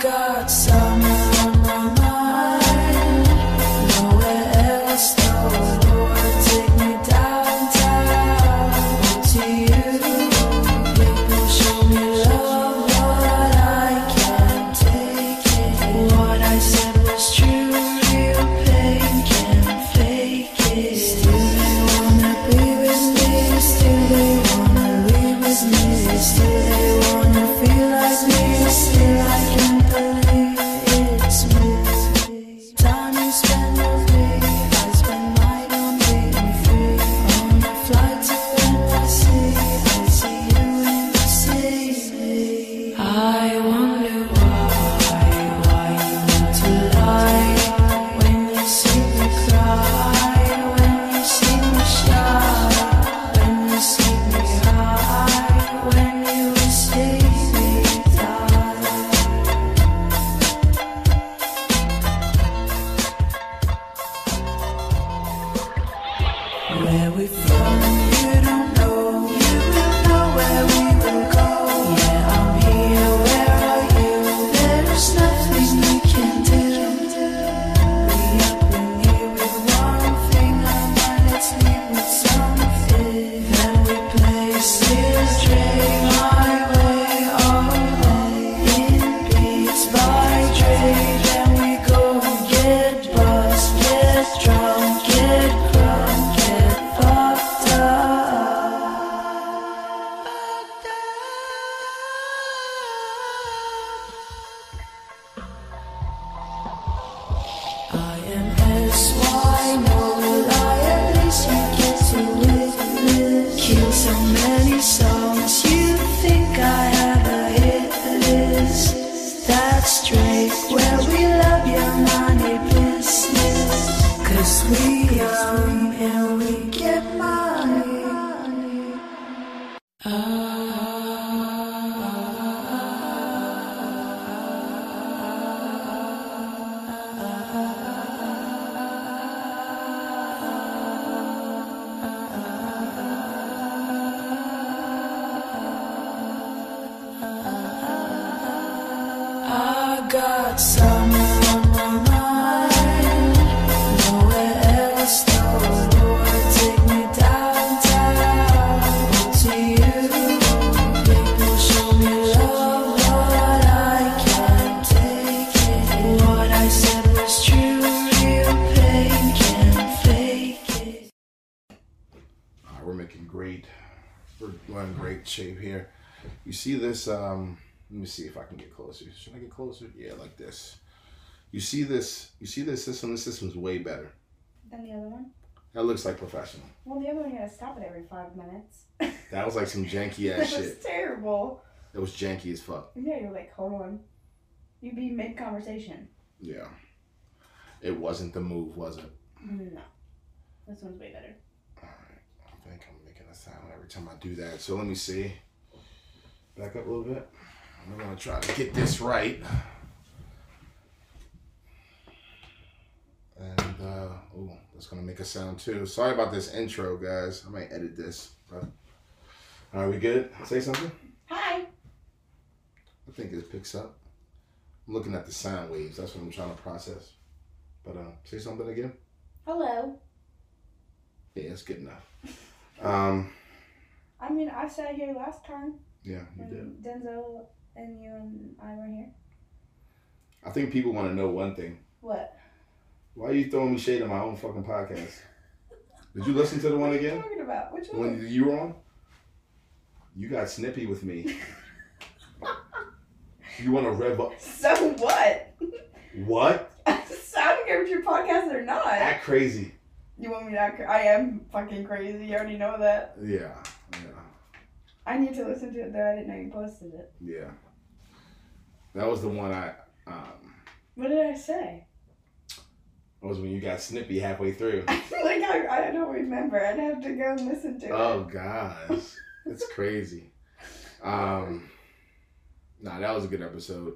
Got summer this? Um, let me see if I can get closer. Should I get closer? Yeah, like this. You see this? You see this system? This system's way better. Than the other one? That looks like professional. Well, the other one you gotta stop it every five minutes. That was like some janky that ass was shit. terrible. That was janky as fuck. Yeah, you're like, hold on. You'd be mid conversation. Yeah. It wasn't the move, was it? No. This one's way better. All right. I think I'm making a sound every time I do that. So let me see. Back up a little bit. I'm gonna try to get this right. And uh oh, that's gonna make a sound too. Sorry about this intro, guys. I might edit this. But are we good? Say something. Hi! I think it picks up. I'm looking at the sound waves. That's what I'm trying to process. But uh, say something again. Hello. Yeah, it's good enough. Um, I mean, I sat here last time yeah, you um, did. Denzel and you and I were here. I think people want to know one thing. What? Why are you throwing me shade on my own fucking podcast? Did you listen to the one What are you again? talking about? Which one? When you were on? You got snippy with me. You want to rev up? So what? What? so I don't care if your podcast or not. Act crazy. You want me to act? I am fucking crazy. You already know that. Yeah, I need to listen to it though. I didn't know you posted it. yeah. That was the one I. Um, What did I say? that was when you got snippy halfway through. like I, I don't remember. I'd have to go and listen to it. Oh gosh, it's crazy. Um, nah, that was a good episode.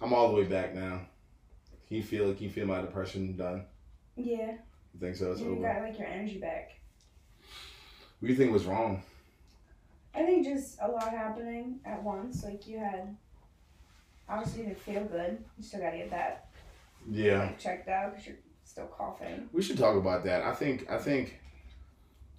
I'm all the way back now. Can you feel it? Can you feel my depression done? Yeah. You think so? It's you over. got like your energy back. What do you think was wrong? I think just a lot happening at once. Like you had, obviously you didn't feel good. You still gotta get that Yeah. like checked out because you're still coughing. We should talk about that. I think I think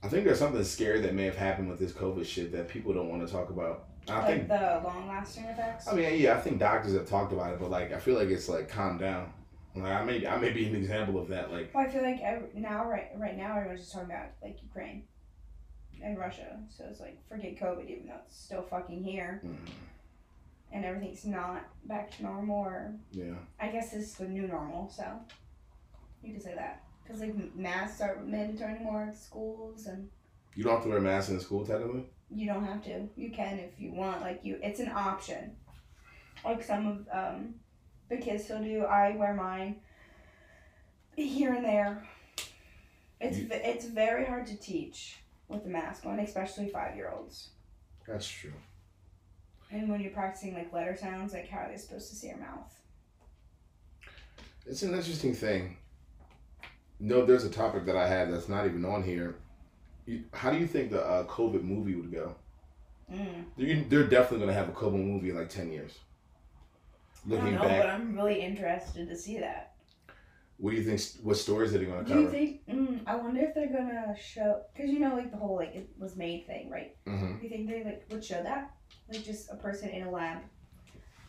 I think there's something scary that may have happened with this COVID shit that people don't want to talk about. I like think the long lasting effects. I mean yeah, I think doctors have talked about it, but like I feel like it's like calmed down. Like I may I may be an example of that. Like well, I feel like ev- now, right, right now, everyone's just talking about like Ukraine and Russia. So it's like forget COVID, even though it's still fucking here mm, and everything's not back to normal. Or yeah. I guess this is the new normal. So you could say that because like masks aren't mandatory anymore at schools and. You don't have to wear a mask in school technically? You don't have to. You can if you want. Like you, it's an option. Like some of um, the kids still do. I wear mine here and there. It's You- it's very hard to teach with the mask on, especially five year olds. That's true. And when you're practicing like letter sounds, like how are they supposed to see your mouth? It's an interesting thing. No, there's a topic that I have that's not even on here. You, how do you think the uh, COVID movie would go? Mm. You, they're definitely gonna have a COVID movie in like ten years. I don't Looking know, back, but I'm really interested to see that. What do you think? What stories are they gonna cover? Do you think? Mm, I wonder if they're gonna show because you know like the whole like it was made thing, right? hmm Do you think they like would show that? Like just a person in a lab.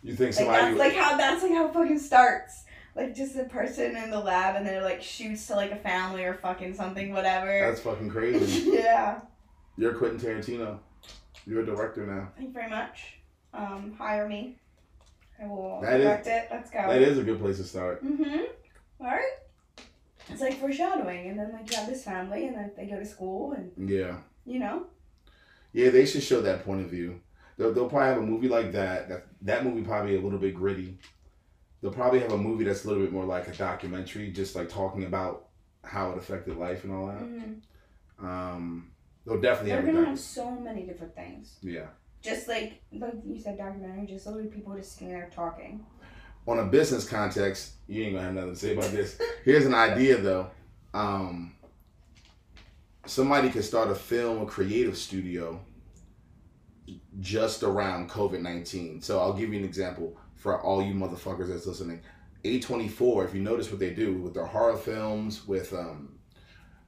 You think Like somebody? that's like how that's like how it fucking starts. Like just a person in the lab and then it like shoots to like a family or fucking something, whatever. that's fucking crazy. yeah. You're Quentin Tarantino. You're a director now. Thank you very much. Um, hire me. I will That is- direct it. Let's go. That is a good place to start. Mm-hmm. Alright. It's like foreshadowing and then like you have this family and then they go to school and Yeah, you know. yeah. They should show that point of view. They'll, they'll probably have a movie like that. That that movie probably a little bit gritty. They'll probably have a movie that's a little bit more like a documentary, just like talking about how it affected life and all that. Mm-hmm. Um, they'll definitely They're have gonna have so many different things. Yeah. Just like like you said, documentary, just literally people just sitting there talking. On a business context, you ain't gonna have nothing to say about this. Here's an idea though. Um, somebody could start a film or creative studio just around COVID nineteen. So I'll give you an example for all you motherfuckers that's listening. A twenty four, if you notice what they do with their horror films, with um,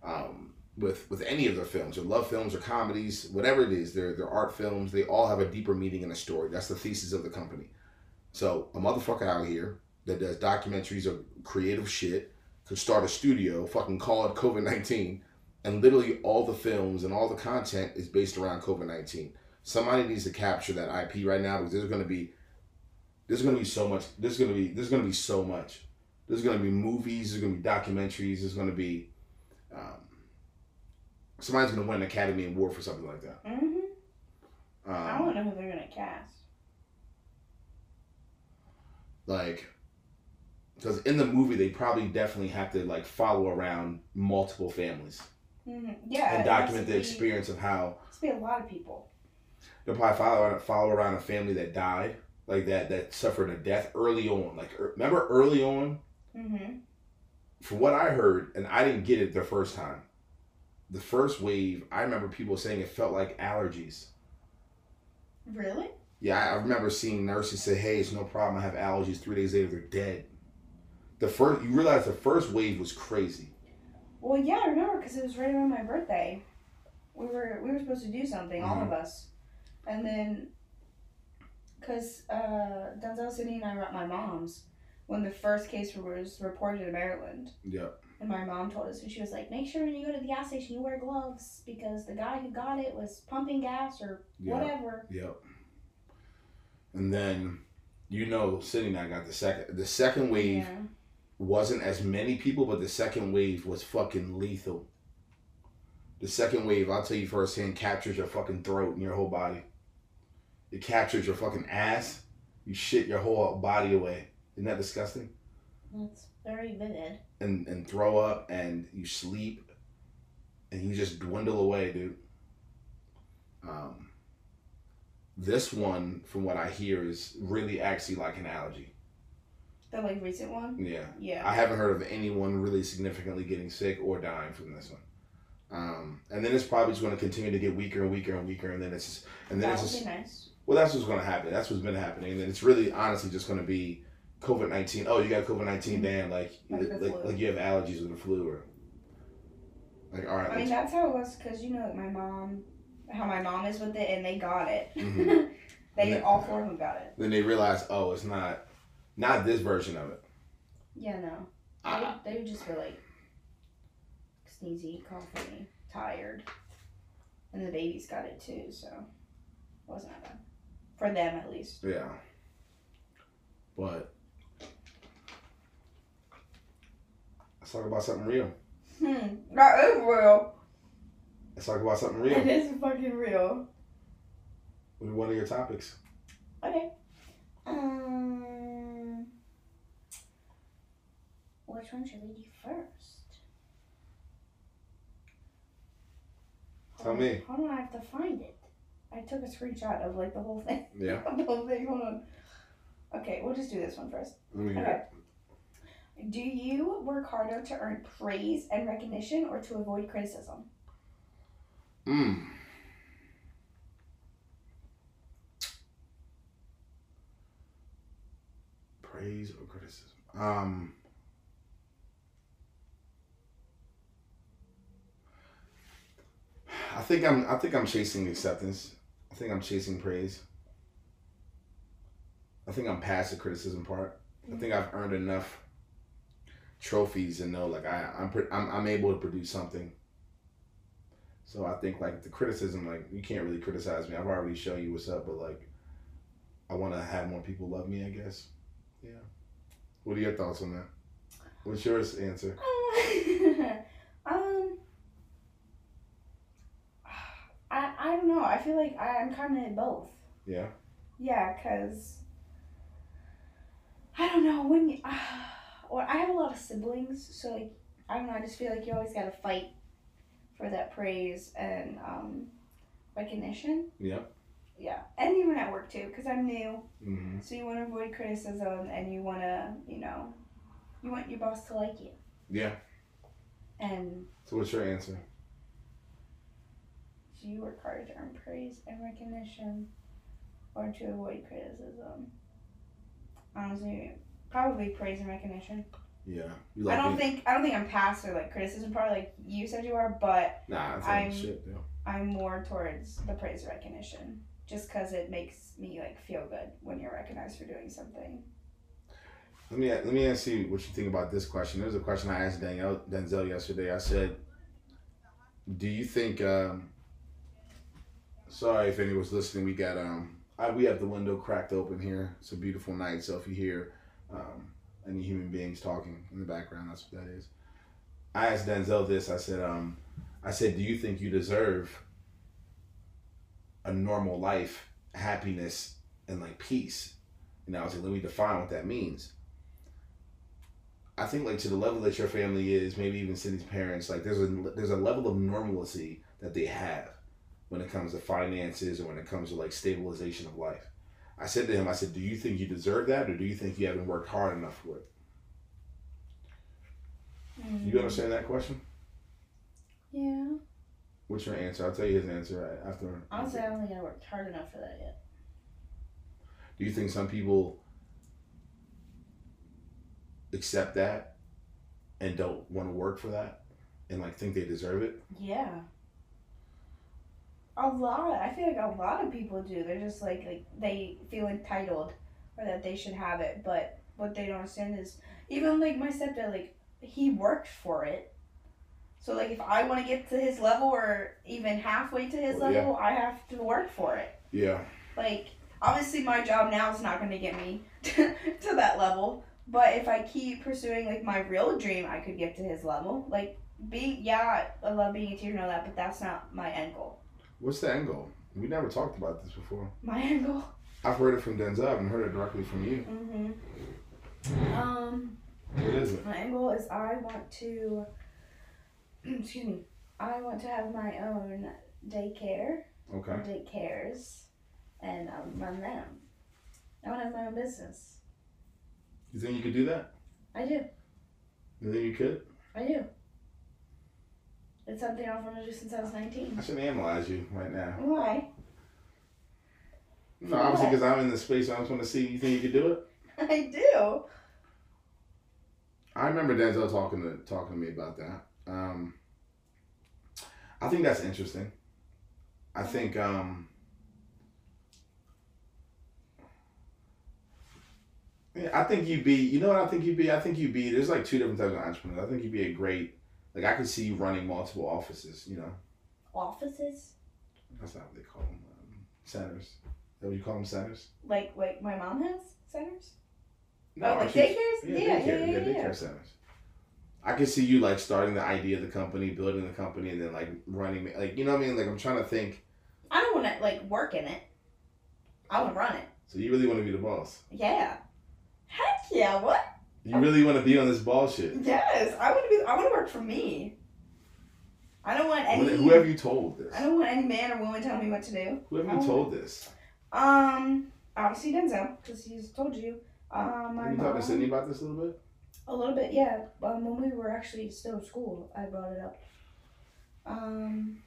um, with with any of their films, or love films or comedies, whatever it is, they're they're art films. They all have a deeper meaning and a story. That's the thesis of the company. So a motherfucker out here that does documentaries of creative shit could start a studio, fucking call it COVID nineteen, and literally all the films and all the content is based around COVID nineteen. Somebody needs to capture that IP right now because there's gonna be there's gonna be so much. There's gonna be there's gonna be so much. There's gonna be movies. There's gonna be documentaries. There's gonna be um, somebody's gonna win an Academy Award for something like that. Mm-hmm. I Um, don't know who they're gonna cast. Like because in the movie they probably definitely have to like follow around multiple families Mm-hmm. Yeah, and document the be- experience of how It's be a lot of people. they'll probably follow around, follow around a family that died like that that suffered a death early on like er, remember early on Mm-hmm. from what i heard and i didn't get it the first time the first wave i remember people saying it felt like allergies Really? Yeah i remember seeing nurses say hey it's no problem i have allergies three days later they're dead the first you realize the first wave was crazy Well, yeah, I remember because it was right around my birthday. We were we were supposed to do something, all of us, and then because uh, Denzel City and I were at my mom's when the first case was reported in Maryland. Yep. And my mom told us, and she was like, "Make sure when you go to the gas station, you wear gloves because the guy who got it was pumping gas or Yeah. whatever." Yep. And then, you know, City and I got the second. The second wave Yeah. wasn't as many people, but the second wave was fucking lethal. The second wave, I'll tell you firsthand, captures your fucking throat and your whole body. It captures your fucking ass. You shit your whole body away. Isn't that disgusting? That's very vivid. And and throw up and you sleep and you just dwindle away, dude. Um, This one, from what I hear, is really actually like an allergy. The like recent one. Yeah. Yeah. I haven't heard of anyone really significantly getting sick or dying from this one. Um, and then it's probably just going to continue to get weaker and weaker and weaker, and then it's just, and then that it's would just, be nice. well, that's what's going to happen. That's what's been happening, and then it's really honestly just going to be COVID nineteen. Oh, you got COVID nineteen, damn! Like, Like like, like you have allergies with the flu, or like, all right, I mean, that's how it was because you know, like my mom, how my mom is with it, and they got it. Mhm. they all four of them got it. then they realize, oh, it's not, not this version of it. Yeah, no. They, Ah, they would just feel like sneezy, coughy, tired, and the babies got it too, so it wasn't that bad for them at least. yeah, but let's talk about something real. Hmm, is real. Let's talk about something It real. is fucking real. What are one of your topics? Okay. Um, which one should we do first? Tell me. Hold on, I have to find it. I took a screenshot of like the whole thing. Yeah. the whole thing. Hold on. Okay, we'll just do this one first. Let me hear Okay. it. Do you work harder to earn praise and recognition or to avoid criticism? Mm. Praise or criticism? Um. I think I'm. I think I'm chasing acceptance. I think I'm chasing praise. I think I'm past the criticism part. I think I've earned enough trophies and know like I I'm I'm, I'm able to produce something. So I think like the criticism like you can't really criticize me. I've already shown you what's up, but like I want to have more people love me. I guess. Yeah. What are your thoughts on that? What's yours answer? um, I I don't know. I feel like I, I'm kind of both. Yeah. Yeah, cause I don't know when you. well, I have a lot of siblings, so like I don't know. I just feel like you always gotta fight for that praise and um, recognition. Yeah. Yeah, and even at work too, cause I'm new. hmm So you want to avoid criticism, and you want to, you know, you want your boss to like you. Yeah. And So what's your answer? do you work harder to earn praise and recognition, or to avoid criticism? Honestly, probably praise and recognition. Yeah. You I don't being- think I don't think I'm past or like criticism part like you said you are, but Nah, that's I'm- shit. Yeah. I'm more towards the praise recognition, just because it makes me like feel good when you're recognized for doing something. Let me let me ask you what you think about this question. There was a question I asked Danielle Denzel yesterday. I said, "Do you think?" Um, sorry if anyone's listening. We got um, I, we have the window cracked open here. It's a beautiful night, so if you hear um, any human beings talking in the background, that's what that is. I asked Denzel this. I said, um, I said, "Do you think you deserve a normal life, happiness, and like peace?" And I was like, "Let me define what that means." I think like to the level that your family is, maybe even Cindy's parents, like there's a there's a level of normalcy that they have when it comes to finances or when it comes to like stabilization of life. I said to him, I said, "Do you think you deserve that, or do you think you haven't worked hard enough for it?" You mm. understand that question? Yeah. What's your answer? I'll tell you his answer right after. Honestly, I don't think I worked hard enough for that yet. Do you think some people accept that and don't want to work for that and like think they deserve it? Yeah. A lot. I feel like a lot of people do. They're just like like they feel entitled or that they should have it, but what they don't understand is even like my stepdad, like he worked for it. So like if I want to get to his level or even halfway to his Well, yeah. level, I have to work for it. Yeah. Like obviously my job now is not going to get me to that level, but if I keep pursuing like my real dream, I could get to his level. Like being yeah, I love being a teacher and all that, but that's not my end goal. What's the angle? We never talked about this before. My angle. I've heard it from Denzel. I haven't heard it directly from you. Mhm. Um, What is it? my angle is I want to. excuse me. I want to have my own daycare. Okay. Daycares. and would run them. I want to have my own business. You think you could do that? I do. You think you could? I do. It's something I've wanted to do since I was 19. I should analyze you right now. Why? No, obviously because I'm in the space. I just want to see. You think you could do it? I do. I remember Denzel talking to talking to me about that. Um, I think that's interesting. I think um, I think you'd be. You know what I think you'd be? I think you'd be. There's like two different types of entrepreneurs. I think you'd be a great. Like I could see you running multiple offices. You know, Offices? that's not what they call them. Um, centers. Is that what you call them? Centers? Like like my mom has centers? No, oh, like daycares? Yeah, Yeah, yeah, daycare, yeah, yeah. daycare centers. I could see you like starting the idea of the company, building the company, and then like running. Like you know what I mean? Like I'm trying to think. I don't want to like work in it. I want to run it. So you really want to be the boss? Yeah. Heck yeah! What? You really want to be on this bullshit? Yes, I want to be. I want to work for me. I don't want any. Who have you told this? I don't want any man or woman telling me what to do. Who have you told this? Um, obviously Denzel, because he's told you. Um, my Have you talked to Sydney about this a little bit? A little bit, yeah. Um, when we were actually still in school, I brought it up. Um,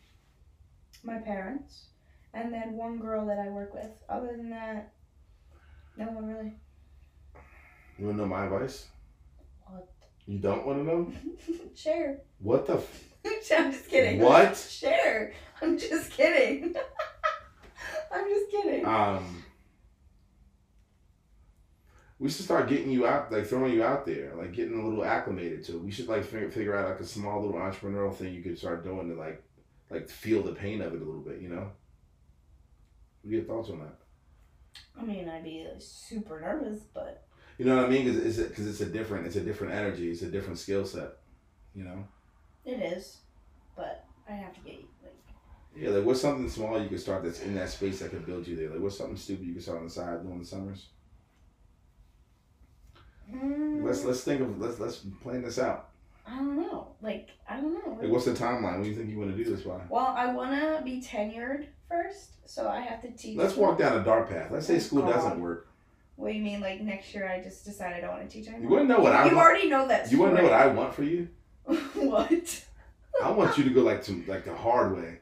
my parents, and then one girl that I work with. Other than that, no one really. You want to know my advice? What? You don't want to know? Share. What the? F- I'm just kidding. What? Share. I'm just kidding. I'm just kidding. um. We should start getting you out, like throwing you out there, like getting a little acclimated to it. We should like figure, figure out like a small little entrepreneurial thing you could start doing to like, like feel the pain of it a little bit. You know. What are your thoughts on that? I mean, I'd be like, super nervous, but You know what I mean? Because it's because it's a different it's a different energy. It's a different skill set. You know. it is. But I have to get like. Yeah, like what's something small you could start that's in that space that could build you there? Like what's something stupid you could start on the side during the summers? Mm, Let's let's think of let's let's plan this out. I don't know. Like I don't know. Like what's the timeline? When do you think you want to do this by? Well, I want to be tenured first, so I have to teach. Let's walk down a dark path. Let's say Oh, school God. doesn't work. What do you mean, like next year? I just decide I don't want to teach anymore. You to know what I You want? already know that. You to know what. I want for you? what? I want you to go like to like the hard way.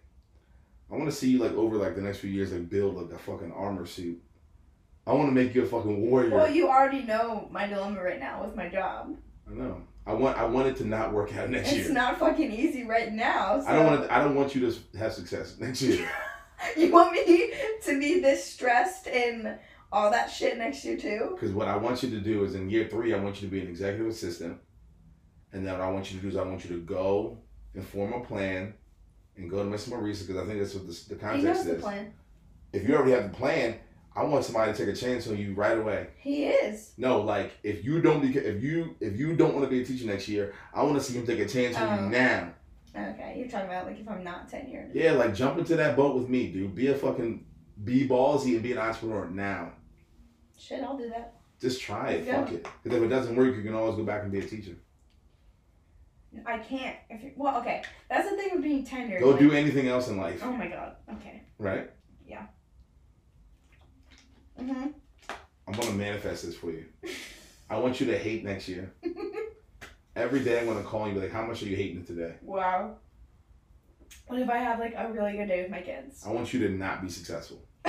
I want to see you like over like the next few years like build like a fucking armor suit. I want to make you a fucking warrior. Well, you already know my dilemma right now with my job. I know. I want I want it to not work out next it's year. It's not fucking easy right now. So I don't want to, I don't want you to have success next year. You want me to be this stressed and all that shit next year too? Because what I want you to do is in year three, I want you to be an executive assistant. And then what I want you to do is I want you to go and form a plan and go to Miss Marisa because I think that's what the, the He context the is. plan. If you already have the plan, I want somebody to take a chance on you right away. He is. No, like if you don't be, if you if you don't want to be a teacher next year, I want to see him take a chance on Oh. you now. Okay, you're talking about like if I'm not ten tenured. Yeah, like jump into that boat with me, dude. Be a fucking be ballsy and be an entrepreneur now. Shit, I'll do that. Just try it. Yeah. Fuck it. Because if it doesn't work, you can always go back and be a teacher. I can't. If you, well, okay, that's the thing with being tenured. Go like- do anything else in life, Oh my god. Okay. right? Yeah. Mhm. I'm gonna manifest this for you. I want you to hate next year. Every day I'm gonna call you like, how much are you hating today? Wow. What if I have like a really good day with my kids? I want you to not be successful.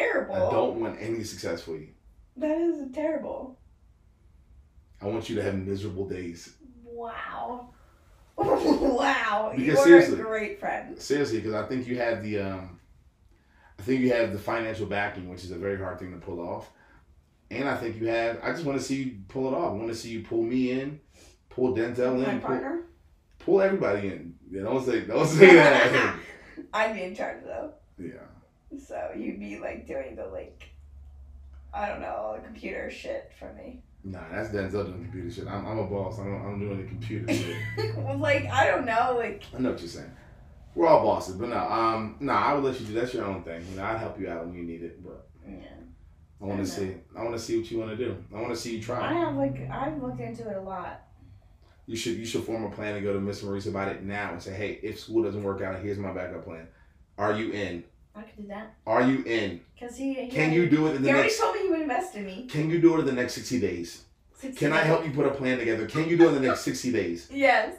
terrible. I don't want any success for you. That is terrible. I want you to have miserable days. Wow. wow. you are a great friend. Seriously, because I think you have the um, I think you have the financial backing, which is a very hard thing to pull off. And I think you have. I just want to see you pull it off. I want to see you pull me in, pull Denzel My in, pull, partner? pull everybody in. Yeah, don't say don't say that. I'd be in charge though. yeah. So you'd be like doing the like I don't know, all the computer shit for me. Nah, that's Denzel doing computer shit. I'm, I'm a boss. I'm, I'm doing the computer shit. like, I don't know, like I know what you're saying. We're all bosses, but no, um, nah, I would let you do that's your own thing. You know, I'd help you out when you need it, but yeah. I want to see. I want to see what you want to do. I want to see you try. I have like I've looked into it a lot. You should you should form a plan and go to Miss Marisa about it now and say, hey, if school doesn't work out, here's my backup plan. Are you in? I could do that. Are you in? Cause he. he Can you do it in the He the already next? told me he would invest in me. Can you do it in the next sixty days? 60 Can I help you put a plan together? Can you do it in the next sixty days? Yes.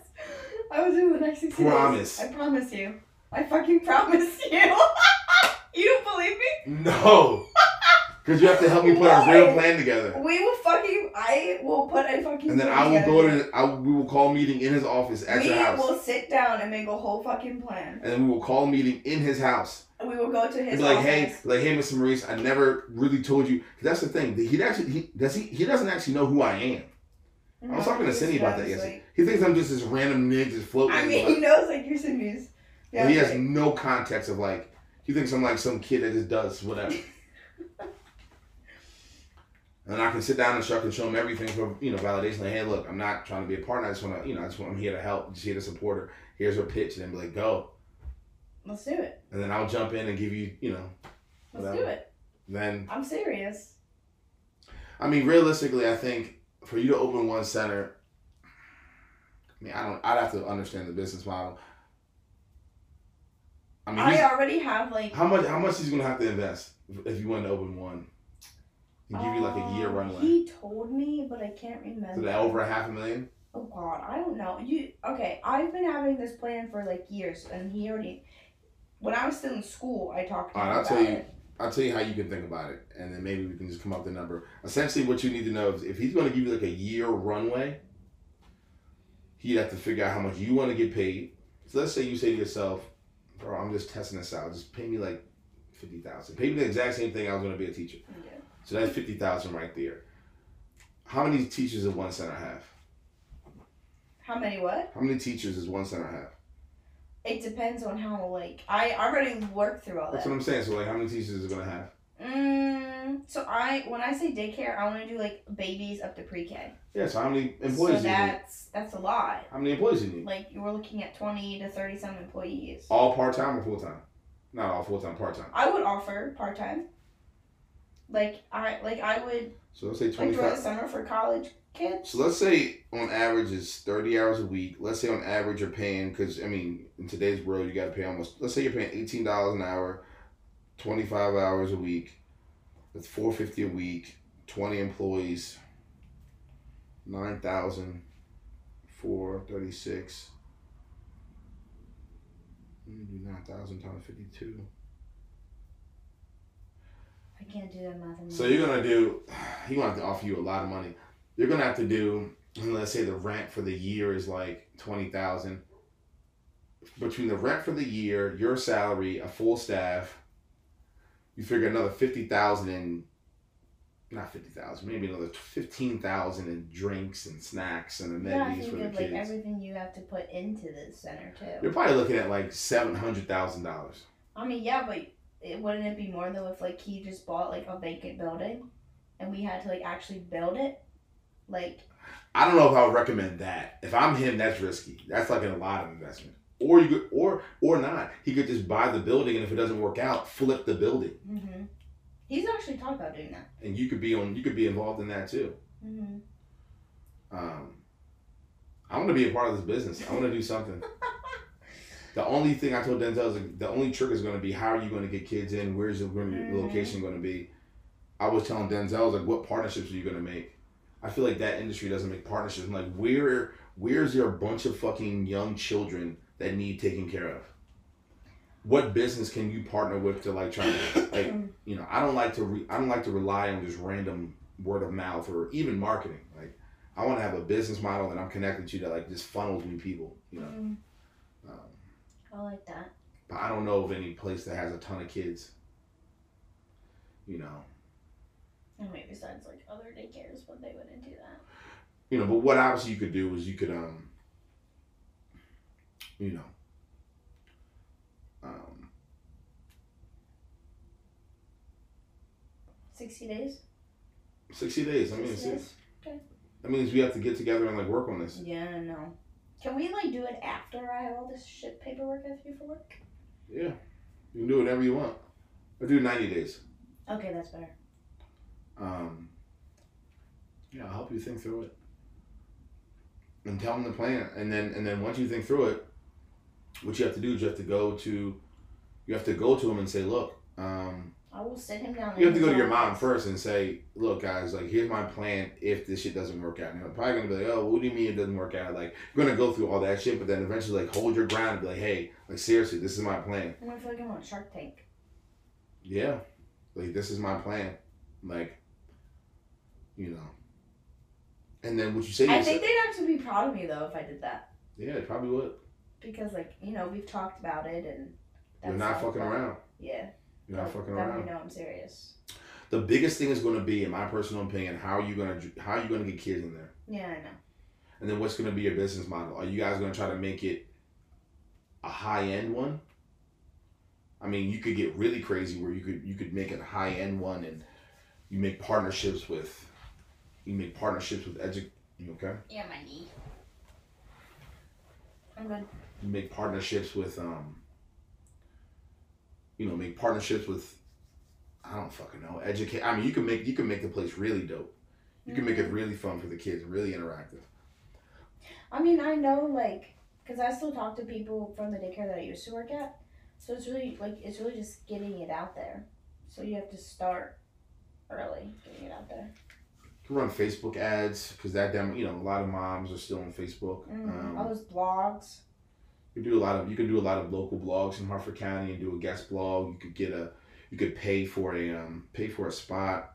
I will do it in the next 60 days. Promise. I promise you. I fucking promise you. you don't believe me? No. Because you have to help me put a real plan together. We will fucking. I will put a fucking. And then I will go to. I, we will call a meeting in his office at we your house, We will sit down and make a whole fucking plan. and then we will call a meeting in his house. And We will go to his be like, office. hey, like, hey, Mr. Maurice, I never really told you. That's the thing. He actually, he does he. He doesn't actually know who I am. I was talking to Cindy about that yesterday. like- He thinks I'm just this random nigga just floating. I mean, he knows like you're Cindy's. But he has like- no context of like he thinks I'm like some kid that just does whatever. and I can sit down and show, I can show him everything for you know validation. Like, hey, look, I'm not trying to be a partner. I just want to, you know, I just want I'm here to help. Just here to support her. Here's her pitch, and then be like, go. Let's do it. And then I'll jump in and give you, you know, Let's Whatever. do it. then I'm serious. I mean, realistically, I think for you to open one center, I mean, I don't. I'd have to understand the business model. I mean, I already have like. How much? How much he's gonna have to invest if you want to open one? And give you like a year um, runway. He told me, but I can't So remember. that over a half a million. Oh God, I don't know. You okay? I've been having this plan for like years, and he already. When I was still in school, I talked to him Alright, I'll tell you. it. I'll tell you how you can think about it, and then maybe we can just come up with a number. Essentially, what you need to know is if he's going to give you like a year runway, he'd have to figure out how much you want to get paid. So let's say you say to yourself, "Bro, I'm just testing this out. Just pay me like fifty thousand. Pay me the exact same thing I was going to be a teacher. Okay. So that's fifty thousand right there. How many teachers does one center have? How many? What? How many teachers does one center have? It depends on how like I already worked through all that. That's what I'm saying. So like, how many teachers is it going to have? Mm, so I when I say daycare, I want to do like babies up to pre-K. Yeah. So how many employees so do you need? that's that's a lot. How many employees do you need? Like you were looking at twenty to thirty some employees. All part time or full time? Not all full time, part time. I would offer part time. Like I like I would So let's say like the summer for college kids. So let's say on average is thirty hours a week. Let's say on average you're paying because I mean in today's world you got to pay almost. Let's say you're paying eighteen dollars an hour, twenty five hours a week. That's four fifty a week. Twenty employees. Nine thousand. Four thirty six. Nine thousand times fifty two. I can't do that math. in So you're gonna do. He's gonna have to offer you a lot of money. You're gonna have to do. Let's say the rent for the year is like twenty thousand. Between the rent for the year, your salary, a full staff, you figure another fifty thousand in. Not fifty thousand, maybe another fifteen thousand in drinks and snacks and yeah, I amenities think for the of like everything you have to put into this center too. You're probably looking at like seven hundred thousand dollars. I mean, yeah, but it, wouldn't it be more though if like he just bought like a vacant building, and we had to like actually build it, like I don't know if I would recommend that. If I'm him, that's risky. That's like a lot of investment. Or you could, or or not. He could just buy the building, and if it doesn't work out, flip the building, hmm he's actually talked about doing that. and you could be on. You could be involved in that too. hmm Um, I want to be a part of this business. I want to do something. The only thing I told Denzel is like, the only trick is going to be how are you going to get kids in? Where's the, Mhm. location going to be? I was telling Denzel I was like, what partnerships are you going to make? I feel like that industry doesn't make partnerships. I'm like, where where's a bunch of fucking young children that need taken care of? What business can you partner with to like try to like you know? I don't like to re- I don't like to rely on just random word of mouth or even marketing. Like I want to have a business model that I'm connected to that like just funnels me people. You know. Mm, Um, I like that. but I don't know of any place that has a ton of kids. You know, I mean, besides like other daycares, but they wouldn't do that. you know. But what obviously you could do is you could, um, you know, um, Sixty days. sixty days. I mean, 60 days. Okay. that means we have to get together and like work on this. Yeah, know. Can we like do it after I have all this shit paperwork I have to do for work? Yeah, you can do whatever you want. Or do ninety days. Okay, that's better. Um, yeah, I'll help you think through it. And tell them the plan. And then and then once you think through it, what you have to do is you have to go to you you have to go to them and say, look, um, I will sit him down. you have to go to your mom first and say, look, guys, like here's my plan if this shit doesn't work out. And they're probably gonna be like, oh, what do you mean it doesn't work out? Like you're gonna go through all that shit, but then eventually like hold your ground and be like, hey, like seriously, this is my plan. I'm gonna feel like I'm on Shark Tank. Yeah, like this is my plan. Like, you know. And then what you say? I think they'd actually be proud of me though if I did that yeah, it probably would. because like you know we've talked about it and. You're not fucking around. Yeah. You're not that- fucking that around. We know I'm serious. The biggest thing is going to be, in my personal opinion, how are you gonna how are you gonna get kids in there, Yeah, I know. and then what's going to be your business model? Are you guys going to try to make it a high end one? I mean, you could get really crazy where you could you could make it a high end one, and you make partnerships with you make partnerships with edu. You okay? Yeah, my knee. I'm good. You make partnerships with um. You know, make partnerships with. I don't fucking know. Educate. I mean, you can make you can make the place really dope. You can make it really fun for the kids, really interactive. I mean, I know, like, because I still talk to people from the daycare that I used to work at. So it's really, like, it's really just getting it out there. So you have to start early getting it out there. You can run Facebook ads because that demo, you know, a lot of moms are still on Facebook. Mm, all Um, those blogs. You do a lot of you can do a lot of local blogs in Harford County and do a guest blog. You could get a you could pay for a um, pay for a spot.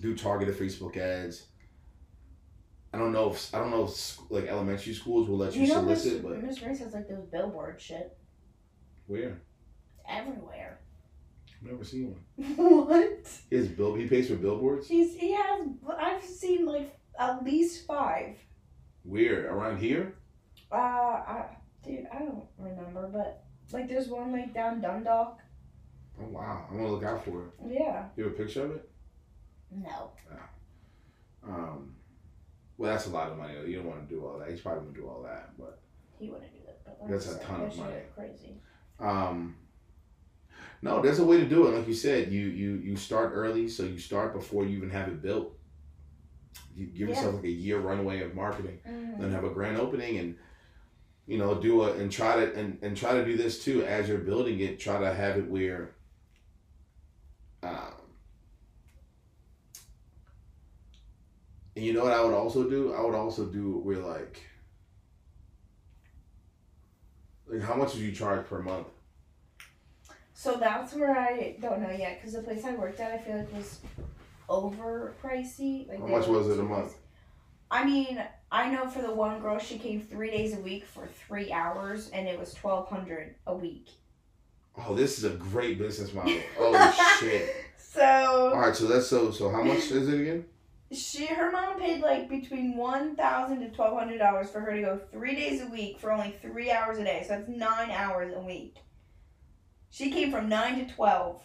Do targeted Facebook ads. I don't know if I don't know if like elementary schools will let you, You know, solicit, but Miss Grace has, like, those billboard shit where everywhere. I've never seen one. what? Is bill he pays for billboards. He's, he has, I've seen, like, at least five. Where around here? Uh, I, dude, I don't remember, but, like, there's one, like, down Dundalk. Oh wow, I'm gonna look out for it. Yeah. You have a picture of it? No. Um, well, that's a lot of money. though. You don't want to do all that. He's probably gonna do all that, but He wouldn't do that. But like That's a ton of money. Crazy. um, no, there's a way to do it. Like you said, you you you start early, so you start before you even have it built. You give Yeah. yourself like a year runway of marketing, Mm. then have a grand opening, and you know do a and try to and and try to do this too as you're building it. Try to have it where. Um, and you know what I would also do? I would also do where like like how much would you charge per month? So that's where I don't know yet because the place I worked at I feel like was over pricey. Like How much was it a month? I mean, I know for the one girl she came three days a week for three hours and it was twelve hundred a week. Oh, this is a great business model. Oh shit! So All right, so that's so so. How much is it again? she her mom paid like between one thousand to twelve hundred dollars for her to go three days a week for only three hours a day. So that's nine hours a week. She came from nine to twelve,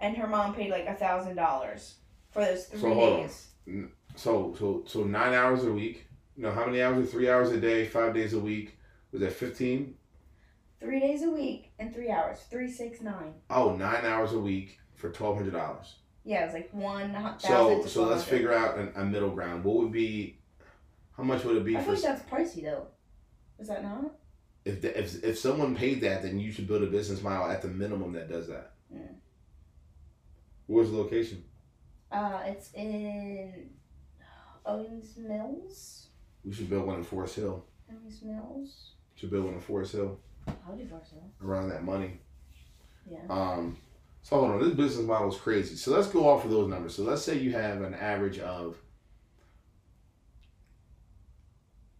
and her mom paid like a thousand dollars for those three So hold on. days. So so so nine hours a week. No, how many hours? Three hours a day, five days a week. Was that fifteen? Three days a week and three hours. Three, six, nine. Oh, nine hours a week for twelve hundred dollars. Yeah, it was like one thousand So so let's figure out an, a middle ground. What would be? How much would it be I for? feel like that's pricey though. Is that not? If, the, if if someone paid that, then you should build a business model at the minimum that does that. Mm. Where's the location? Uh, it's in Owings Mills. We should build one in Forest Hill. Owings Mills. Should build one in Forest Hill How do you so? around that money. Yeah. Um, so hold on, this business model is crazy. So let's go off of those numbers. So let's say you have an average of.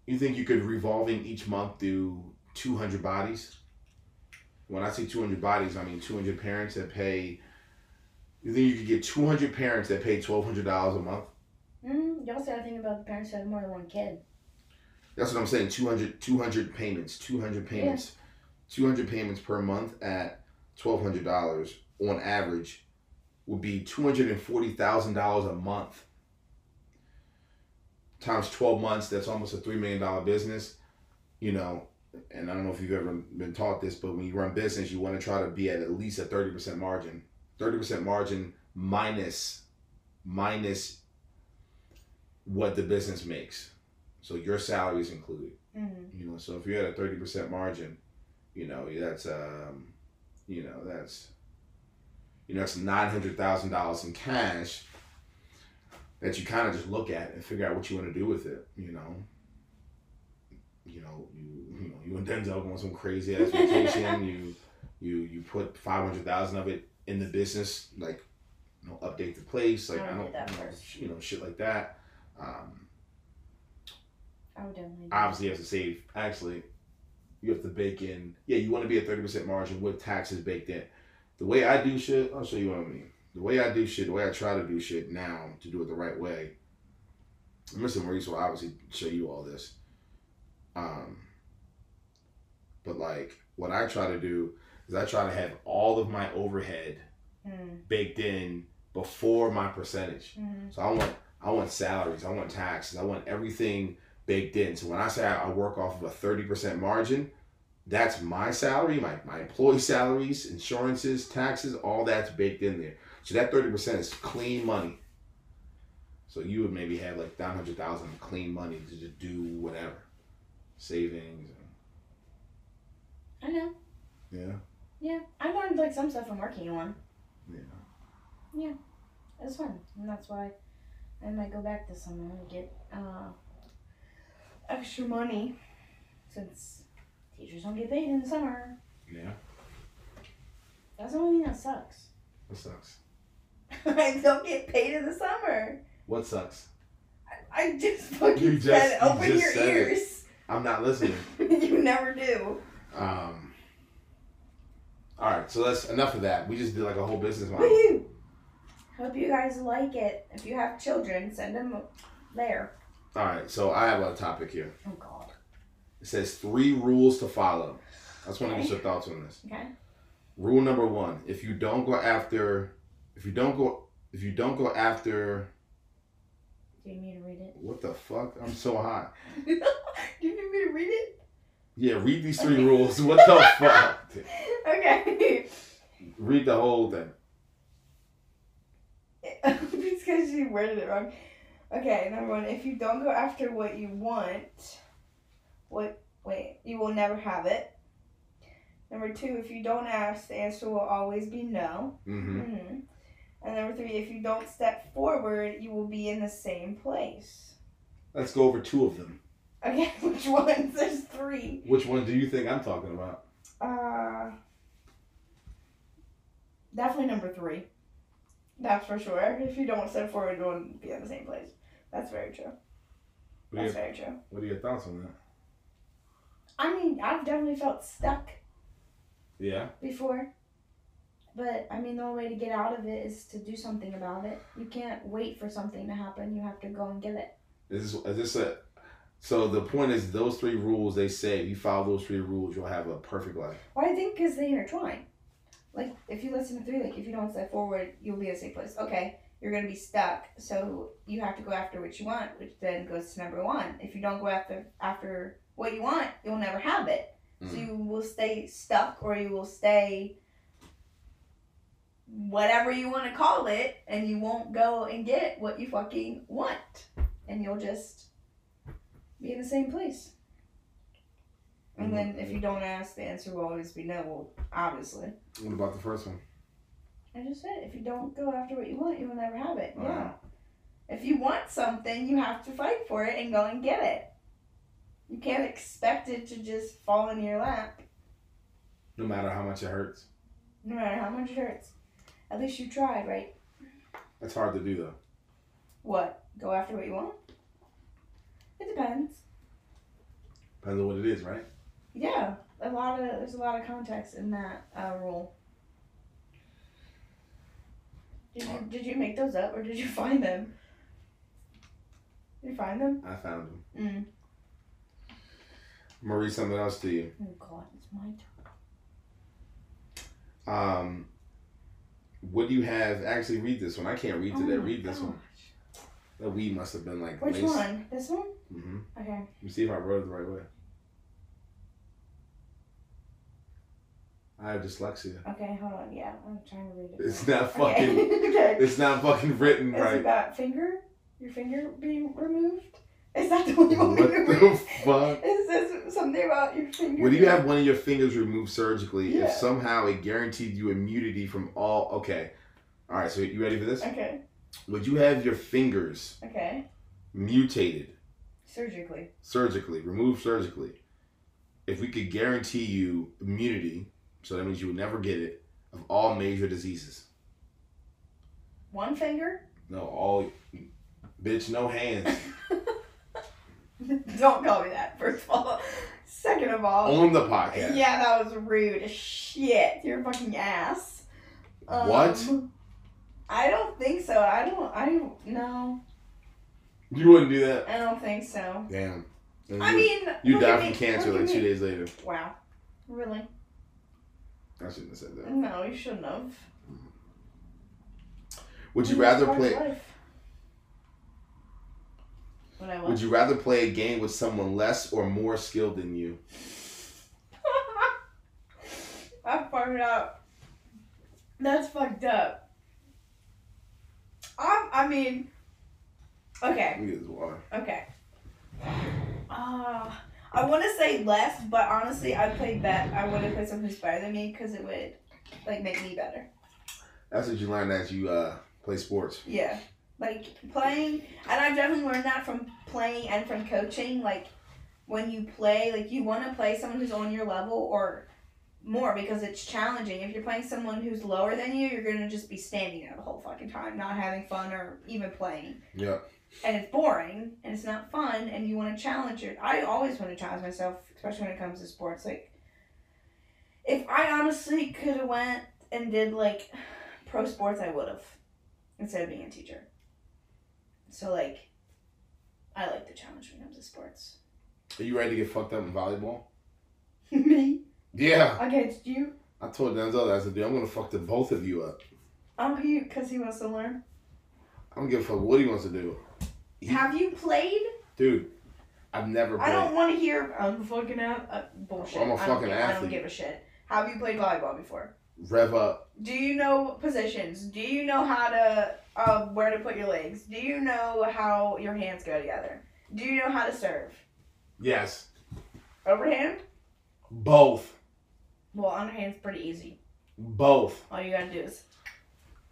You think you could revolving each month do two hundred bodies? When I say two hundred bodies, I mean two hundred parents that pay. You think you could get two hundred parents that pay twelve hundred dollars a month? Mm, you also gotta think about the parents who have more than one kid. That's what I'm saying. 200, 200 payments, 200 payments, 200 payments per month at $1,200 on average would be $240,000 a month. Times 12 months, that's almost a $3 million business. You know, and I don't know if you've ever been taught this, but when you run business, you want to try to be at at least a 30% margin. 30% margin minus, minus what the business makes. So your salary is included. Mm. You know, so if you're at a thirty percent margin, you know that's um, You know, that's you know, that's nine hundred thousand dollars in cash that you kind of just look at and figure out what you want to do with it. You know, you know, you you know, you and Denzel go on some crazy ass vacation. you you you put five hundred thousand of it in the business, like you know, update the place, like I I don't, do that you know, you know, shit like that. Um, I would definitely. obviously you have to save actually you have to bake in yeah you want to be a 30% margin with taxes baked in. The way i do shit i'll show you what i mean. The way i do shit the way i try to do shit now to do it the right way mr maurice will obviously show you all this um but like what i try to do is i try to have all of my overhead Mm, baked in before my percentage. Mm, so I want I want salaries, I want taxes, I want everything baked in. So when I say I work off of a thirty percent margin, that's my salary, my my employee salaries, insurances, taxes, all that's baked in there. So that thirty percent is clean money. So you would maybe have like nine hundred thousand of clean money to just do whatever, savings. And... I know. Yeah, Yeah, I learned like some stuff from working one. yeah. It was fun, and that's why I might go back this summer and get uh, extra money since teachers don't get paid in the summer. Yeah, That's the only thing that sucks. what sucks? I don't get paid in the summer. What sucks? I just fucking You just- said, you open just your said it. ears. I'm not listening. you never do. Um. All right, so that's enough of that. We just did like a whole business model. Woohoo! Hope you guys like it. If you have children, send them there. All right, so I have a topic here. Oh God. It says three rules to follow. I just want to get your thoughts on this. Okay. Rule number one: If you don't go after, if you don't go, if you don't go after, Do you need me to read it? what the fuck? I'm so hot. Do you need me to read it? Yeah, read these three rules. What the fuck? Okay. Read the whole thing. it's because you worded it wrong. Okay, number one, if you don't go after what you want, what wait, you will never have it. Number two, if you don't ask, the answer will always be no. Mm-hmm. hmm And number three, if you don't step forward, you will be in the same place. Let's go over two of them. Okay, which ones? There's three. Which one do you think I'm talking about? Uh, definitely number three. That's for sure. If you don't step forward, you won't be in the same place. That's very true. What That's your, very true. what are your thoughts on that? I mean, I've definitely felt stuck Yeah. before. But I mean, the only way to get out of it is to do something about it. You can't wait for something to happen. You have to go and get it. Is this, is this a so the point is those three rules they say if you follow those three rules you'll have a perfect life. Well, I think because they intertwine. Like, if you listen to three, like, if you don't step forward, you'll be in the same place. Okay, you're going to be stuck, so you have to go after what you want, which then goes to number one. If you don't go after after what you want, you'll never have it. So Mm. you will stay stuck, or you will stay whatever you want to call it, and you won't go and get what you fucking want. And you'll just be in the same place. And then if you don't ask, the answer will always be no. Well, obviously. What about the first one? I just said if you don't go after what you want, you will never have it. Yeah. If you want something, you have to fight for it and go and get it. You can't expect it to just fall in your lap, No matter how much it hurts. no matter how much it hurts. At least you tried, right? That's hard to do though. What? Go after what you want? It depends. Depends on what it is, right? Yeah, a lot of there's a lot of context in that uh, rule. Did you did you make those up or did you find them? Did you find them? I found them. Mm. I'm gonna read something else to you. Oh God, it's my turn. Um what do you have actually read this one? I can't read Oh today. my read this one. gosh. That weed must have been like Which lace. one? This one? Mm-hmm. Okay. Let me see if I wrote it the right way. I have dyslexia. Okay, hold on. Yeah, I'm trying to read it. It's now. not fucking Okay. okay. it's not fucking written Is right. it about finger? Your finger being removed? Is that the one you want me What to the read? fuck? It says something about your finger. Would you have one of your fingers removed surgically Yeah. if somehow it guaranteed you immunity from all? Okay. All right. So you ready for this? Okay. Would you have your fingers Okay. mutated Surgically. surgically, removed surgically, if we could guarantee you immunity, so that means you would never get it, of all major diseases? One finger? No, all. Bitch, no hands. Don't call me that, first of all. Second of all. On the podcast. Yeah, that was rude as shit. You're a fucking ass. What? Um, I don't think so. I don't. I don't. No, You wouldn't do that? I don't think so. Damn. And I you, mean, you die from me, cancer like two days later. Wow, really? I shouldn't have said that. No, you shouldn't have. Would you It's rather play? life. What I Would you rather play a game with someone less or more skilled than you? I fucked up. That's fucked up. I. I mean. Okay. Look at this water. Okay. Uh, I want to say less, but honestly, I played bet. I would have played someone who's better than me because it would like make me better. That's what you learn as you uh, play sports. Yeah, like playing, and I've definitely learned that from playing and from coaching. Like when you play, like you want to play someone who's on your level or more because it's challenging. If you're playing someone who's lower than you, you're gonna just be standing there the whole fucking time, not having fun or even playing. Yeah. And it's boring and it's not fun and you want to challenge it i always want to challenge myself especially when it comes to sports like if i honestly could have went and did like pro sports i would have instead of being a teacher so like i like the challenge when it comes to sports Are you ready to get fucked up in volleyball? me Yeah. against you I told Denzel that I said, dude, I'm gonna fuck the both of you up. oh he because he wants to learn I don't give a fuck what he wants to do. Have you played Dude, I've never Played. i don't want to hear i'm fucking out uh, bullshit I'm a I don't fucking give- i don't give a shit have you played volleyball before Rev up. Do you know positions? Do you know how to uh, where to put your legs? Do you know how your hands go together? Do you know how to serve? Yes. Overhand? Both. Well, underhand's pretty easy. Both. All you gotta do is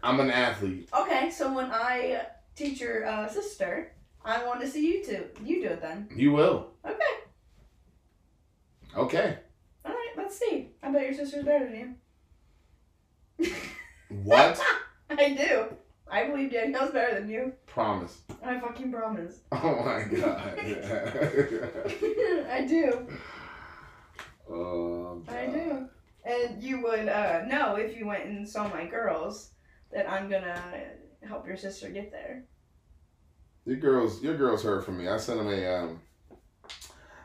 I'm an athlete. okay. So when I teach your uh, sister, I want to see you two. You do it then. You will. Okay. Okay. All right. Let's see. I bet your sister's better than you. What? I do. I believe Danielle's better than you. Promise. I fucking promise. Oh my god. I do. oh, I do. And you would uh, know if you went and saw my girls that I'm gonna help your sister get there. Your girls, your girls heard from me. I sent them a, um,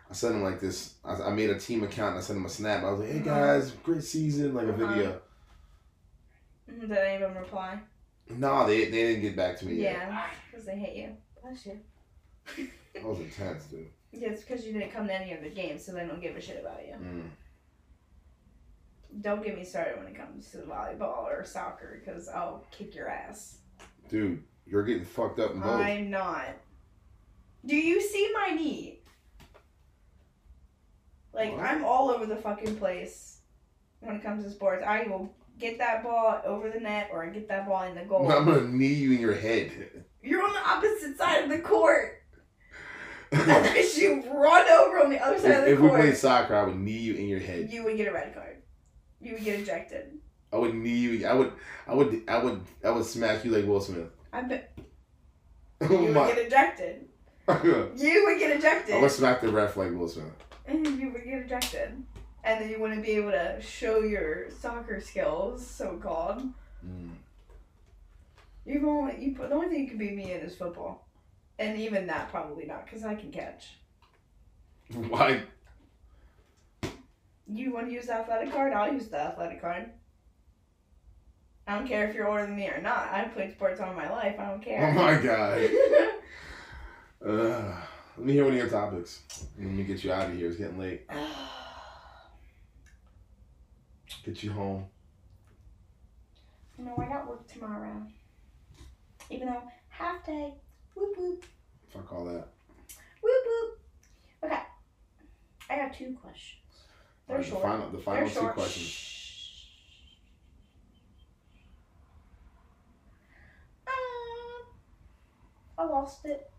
I sent them like this. I, I made a team account. and I sent them a snap. I was like, "Hey guys, great season!" Like a Uh-huh. video. Did any of them reply? No, they they didn't get back to me. Yeah, because they hate you. Bless you. That was intense, dude. Yeah, it's because you didn't come to any of the games, so they don't give a shit about you. Mm. Don't get me started when it comes to volleyball or soccer, because I'll kick your ass. Dude, you're getting fucked up in both. I'm not. Do you see my knee? Like What? I'm all over the fucking place when it comes to sports. I will get that ball over the net or I get that ball in the goal. I'm gonna knee you in your head. You're on the opposite side of the court. As you run over on the other if side of the court. if we played soccer, I would knee you in your head. you would get a red card. You would get ejected. I would knee you. I would. I would. I would. I would smack you like Will Smith. I bet you would my! get ejected. You would get ejected. I would smack the ref like Will Smith. and you would get ejected. And then you wouldn't be able to show your soccer skills, so called. Mm. You've only you the only thing you can beat me in is football, and even that probably not because I can catch. Why? You want to use the athletic card? I'll use the athletic card. I don't care if you're older than me or not. I've played sports all my life. I don't care. Oh my god. Uh, let me hear one of your topics. Let me get you out of here. It's getting late. Get you home. no, I got work tomorrow. Even though half day. Whoop whoop. Fuck all that. Whoop whoop. Okay. I got two questions. They're Alright, the short. final, the final They're two short. questions. Shh. Um, I lost it.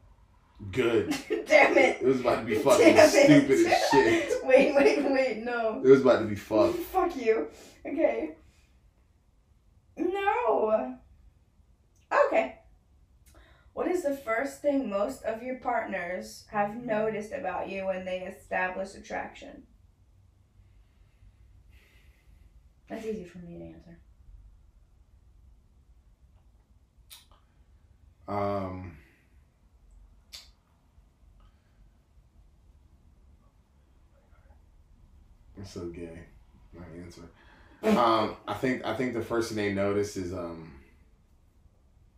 Good. Damn it. It was about to be fucking Damn it. stupid as shit. Wait, wait, wait, no. It was about to be fucked. Fuck you. Okay. No. Okay. What is the first thing most of your partners have noticed about you when they establish attraction? That's easy for me to answer. Um. I'm so gay. My answer. Um, I think I think the first thing they notice is um.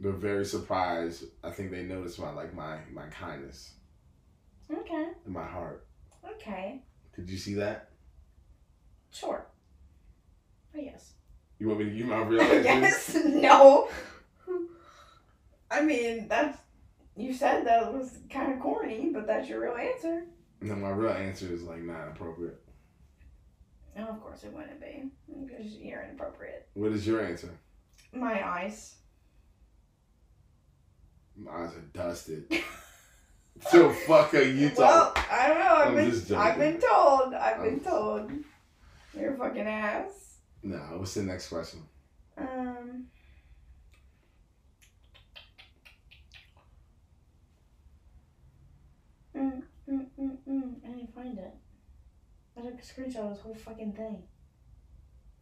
They're very surprised. I think they notice my like my my kindness Okay. in my heart. Okay. Did you see that? Sure. Oh, yes. You want me to give my real answer? yes. No. I mean, that's. You said that was kind of corny, but that's your real answer. No, my real answer is like not appropriate. Oh, of course it wouldn't be. Because you're inappropriate. What is your answer? My eyes. My eyes are dusted. so fuck are you talking? Well, I don't know. I've I'm been, just joking. I've been told. I've been I'm- told. You're a fucking ass. no. What's the next question? Um. Mm, mm, mm, mm. I didn't find it. I took a screenshot of this whole fucking thing.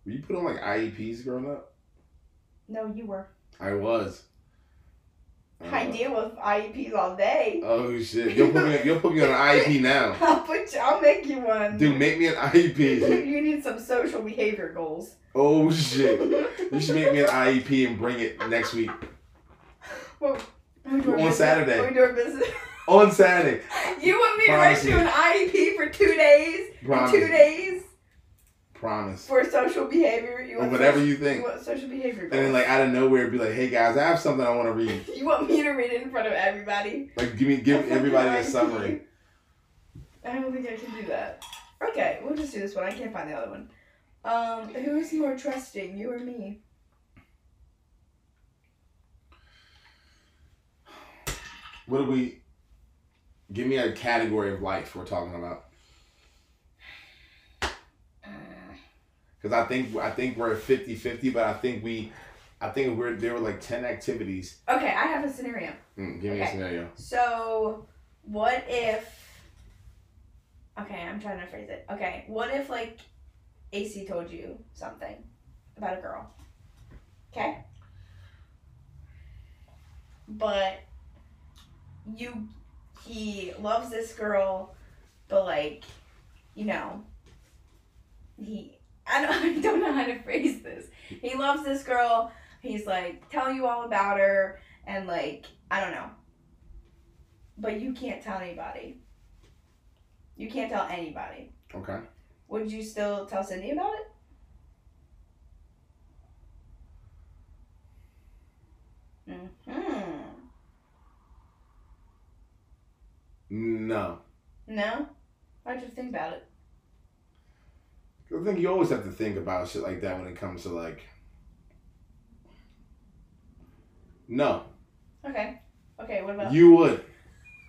Were you put on like IEPs growing up? No, you were. I was. I Uh, deal with IEPs all day. Oh shit! You'll put me. You'll put me on an IEP now, I'll put you. I'll make you one. dude. Make me an IEP. you need some social behavior goals. Oh shit! You should make me an IEP and bring it next week Well, we On Saturday. We do our business. On Saturday. You want me to Promise write you an IEP for two days? Promise. two days Promise. for social behavior. You Or whatever social, you think. want social behavior goals. And then like out of nowhere, be like, "Hey guys, I have something I want to read." you want me to read it in front of everybody? Like, give me, give everybody a summary. I don't think I can do that. Okay, we'll just do this one. I can't find the other one. Um, who is more trusting, you or me? What do we? Give me a category of life we're talking about. Because I think I think we're 50-50, but I think we, I think we're there were like ten activities. Okay, I have a scenario. Mm, give me a scenario. So, what if? Okay, I'm trying to phrase it. Okay, what if like AC told you something about a girl? Okay. But you, he loves this girl, but like, you know, he. I don't, I don't know how to phrase this. He loves this girl. He's like telling you all about her, and like I don't know. But you can't tell anybody. You can't tell anybody. Okay. Would you still tell Cindy about it? Hmm. No, No. How'd you think about it? I think you always have to think about shit like that when it comes to like. No, Okay. Okay. What about you would.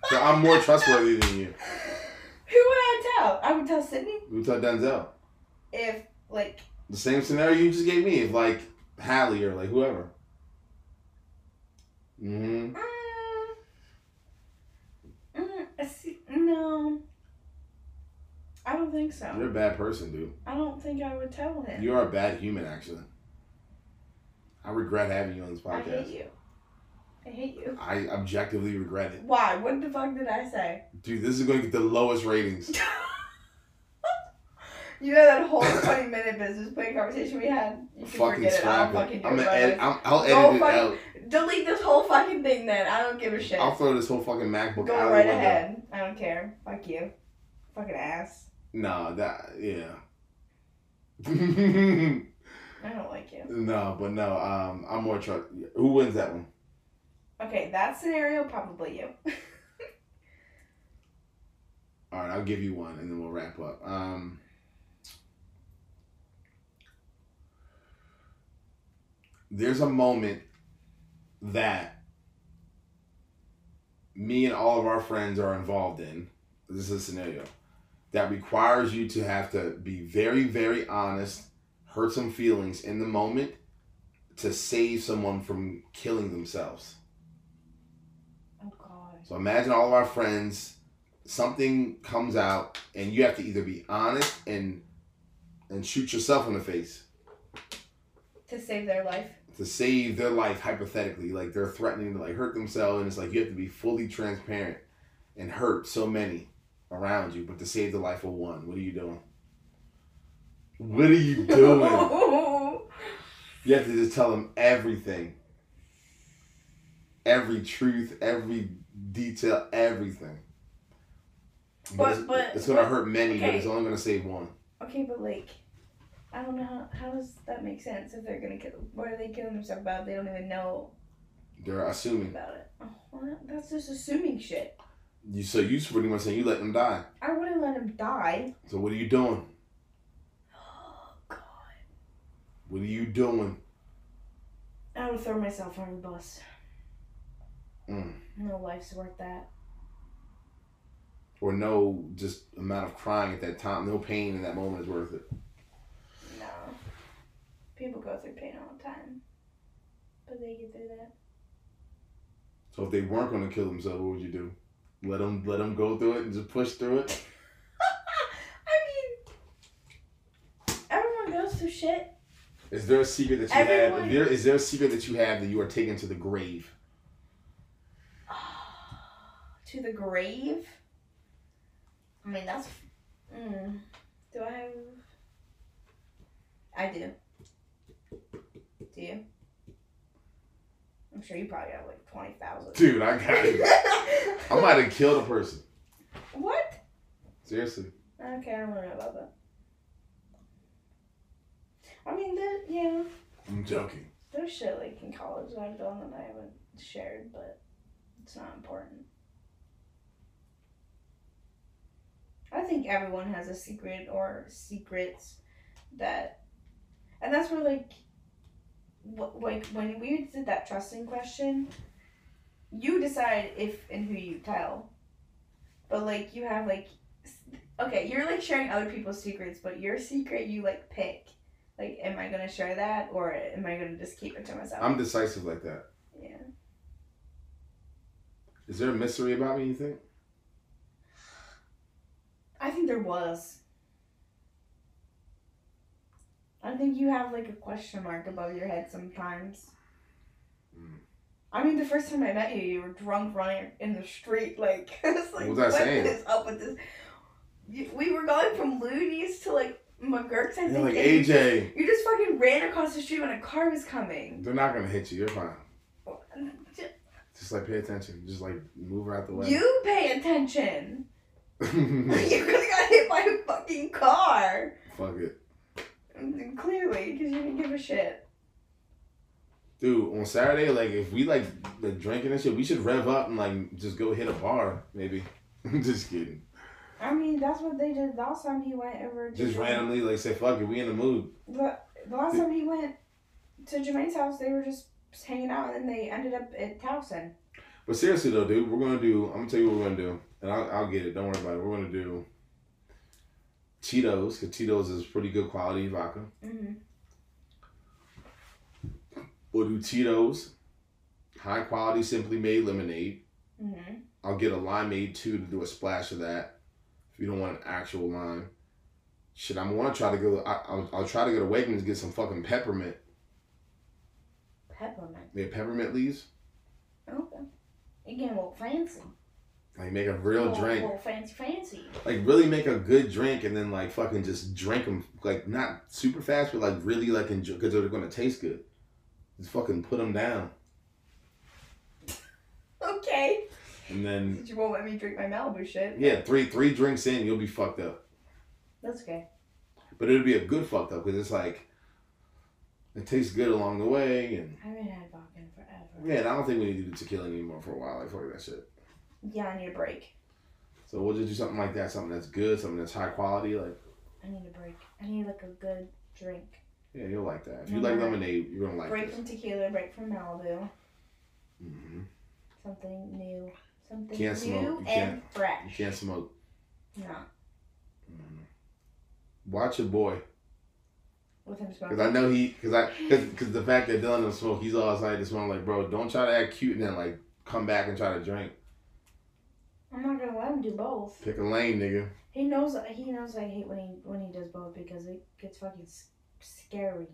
So I'm more trustworthy than you. who would I tell? I would tell Sydney We tell Denzel. if like The same scenario you just gave me, if like Hallie or like whoever. Mm-hmm. mm, mm, I see- no. I don't think so. You're a bad person, dude. I don't think I would tell him. You are a bad human, actually. I regret having you on this podcast. I hate you. I hate you. I objectively regret it. Why? What the fuck did I say? Dude, this is going to get the lowest ratings. You know that whole 20 minute business plan conversation we had? You can fucking forget it. I'll scrap fucking do I'm it. gonna right edit. I'm, I'll Go edit it out. Delete this whole fucking thing then. I don't give a shit. I'll throw this whole fucking MacBook Go out right the window. ahead. I don't care. Fuck you. Fucking ass. No, that yeah. I don't like you. no, but no. Um, I'm more trust. Who wins that one? Okay, that scenario, probably you. All right, I'll give you one, and then we'll wrap up. Um, there's a moment that me and all of our friends are involved in. This is a scenario that requires you to have to be very, very honest, hurt some feelings in the moment to save someone from killing themselves. Oh God. So imagine all of our friends, something comes out, and you have to either be honest and and shoot yourself in the face To save their life. to save their life hypothetically. Like they're threatening to like hurt themselves, and it's like you have to be fully transparent and hurt so many around you, but to save the life of one, what are you doing? What are you doing? You have to just tell them everything. Every truth, every detail, everything. But- it's, but- it's gonna but- hurt many, but it's only gonna save one. okay, but like, I don't know how, how does that make sense if they're gonna kill. What are they killing themselves about? They don't even know They're assuming. about it. Uh, oh, well, that's just assuming shit. You so you pretty much saying you let them die. I wouldn't let him die. So what are you doing? Oh God. What are you doing? I would throw myself on the bus. Mm. No life's worth that. Or no, just amount of crying at that time, no pain in that moment is worth it. No. People go through pain all the time. But they get through that. So if they weren't gonna kill themselves, what would you do? Let them let them go through it and just push through it. I mean, everyone goes through shit. Is there a secret that you Everyone- have? Is there, is there a secret that you have that you are taking to the grave? to the grave. I mean, that's. Mm, do I have. I do. Do you? I'm sure you probably have like 20,000. Dude, I got it. I might have killed a person. what? Seriously. Okay, I don't know about that. I mean, there, yeah, I'm joking. there's shit like in college that I've done that I haven't shared, but it's not important. I think everyone has a secret or secrets that, and that's where like, like when we did that trusting question, you decide if and who you tell, but like you have like, okay, you're like sharing other people's secrets, but your secret you like pick. Like, am I gonna share that or am I gonna just keep it to myself? I'm decisive like that. yeah. Is there a mystery about me, you think? I think there was. I think you have like a question mark above your head sometimes. Mm. I mean, the first time I met you, you were drunk running in the street. Like, it's like What saying? is up with this? We were going from Looney's to like McGurk's, I You're think. like AJ. You just fucking ran across the street when a car was coming. They're not gonna hit you. You're fine. Just like pay attention. Just like move out the way. You pay attention. you could have got hit by a fucking car. Fuck it, Clearly, because you didn't give a shit. dude. On Saturday, like if we like like drinking and shit, we should rev up and like just go hit a bar, maybe. I'm just kidding. I mean, that's what they did last time he went over. to Just randomly like say fuck it, we in the mood. The, the last time he went to Jermaine's house, they were just hanging out, and they ended up at Towson. But seriously though, dude, we're gonna do. I'm gonna tell you what we're gonna do, and I'll, I'll get it. Don't worry about it. We're gonna do Tito's, because Tito's is pretty good quality vodka. Mm-hmm. We'll do Tito's, high quality Simply Made lemonade. Mm-hmm. I'll get a limeade too to do a splash of that. If you don't want an actual lime, shit, I'm gonna try to go. I, I'll, I'll try to go to Wegmans and get some fucking peppermint. Peppermint. Have peppermint leaves. Okay. You getting a little fancy. Like make a real little, drink. little fancy, fancy. Like really make a good drink and then like fucking just drink them like not super fast but like really like enjoy because they're gonna taste good. Just fucking put them down Okay. and then But you won't let me drink my Malibu shit. yeah three three drinks in you'll be fucked up. That's okay. But it'll be a good fucked up because it's like it tastes good along the way and I haven't had vodka in forever. yeah. And I don't think we need to do tequila anymore for a while. Like fuck that shit. Yeah, I need a break. So we'll just do something like that, something that's good, something that's high quality. Like, I need a break. I need like a good drink. yeah, you'll like that. If you like lemonade, you're gonna like break this. from tequila, break from Malibu. Mm-hmm. Something new. Something Can't new smoke. You and can't- You can't smoke. No. Mhm. Watch your boy, With him smoking. because I know he, because I, because the fact that Dylan don't smoke, he's all excited to smoke. Like, bro, don't try to act cute and then like come back and try to drink. I'm not gonna let him do both. Pick a lane, nigga. He knows. He knows I hate when he when he does both because it gets fucking scary.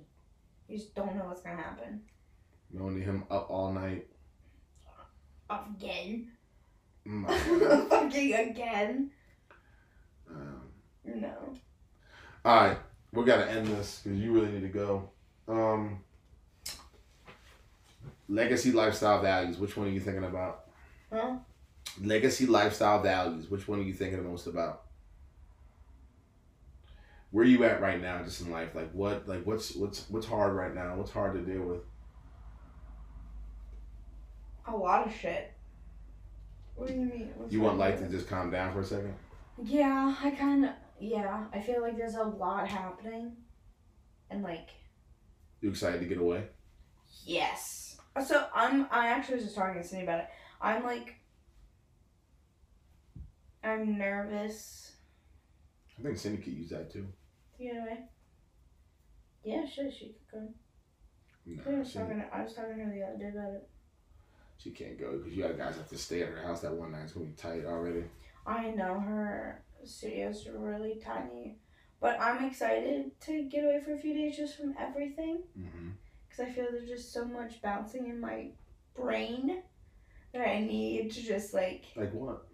You just don't know what's gonna happen. You Knowing him up all night. Again. Mm. fucking again. Um, No. all right, we gotta end this because you really need to go. Um, legacy lifestyle values. Which one are you thinking about? Huh? Legacy lifestyle values. Which one are you thinking the most about? Where are you at right now, just in life? Like what? Like what's what's what's hard right now? What's hard to deal with? A lot of shit. What do you mean? What's You want life to just calm down for a second? Yeah, I kind of. Yeah, I feel like there's a lot happening, and like You excited to get away? Yes. So I'm. I actually was just talking to Cindy about it. I'm like. I'm nervous I think Cindy could use that too. to get away. Yeah, sure, she could go. I was Cindy, talking. To, I was talking to her the other day about it. she can't go because you guys have to stay at her house that one night. It's gonna be tight already. I know her studio's really tiny, but I'm excited to get away for a few days just from everything Mm-hmm. because I feel there's just so much bouncing in my brain that I need to just like Like what?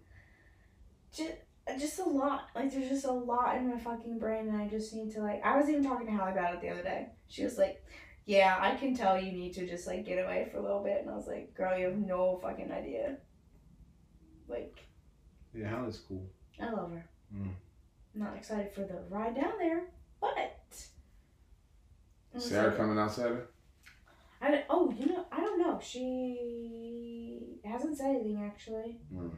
Just just a lot. Like there's just a lot in my fucking brain, and I just need to like. I was even talking to Hallie about it the other day. She was like, "Yeah, I can tell you need to just like get away for a little bit," and I was like, "Girl, you have no fucking idea." Like Yeah, Hallie's cool. I love her. Mm. I'm not excited for the ride down there, but. Sarah like- coming outside her? I don't, oh, you know, I don't know. She hasn't said anything actually. Mm.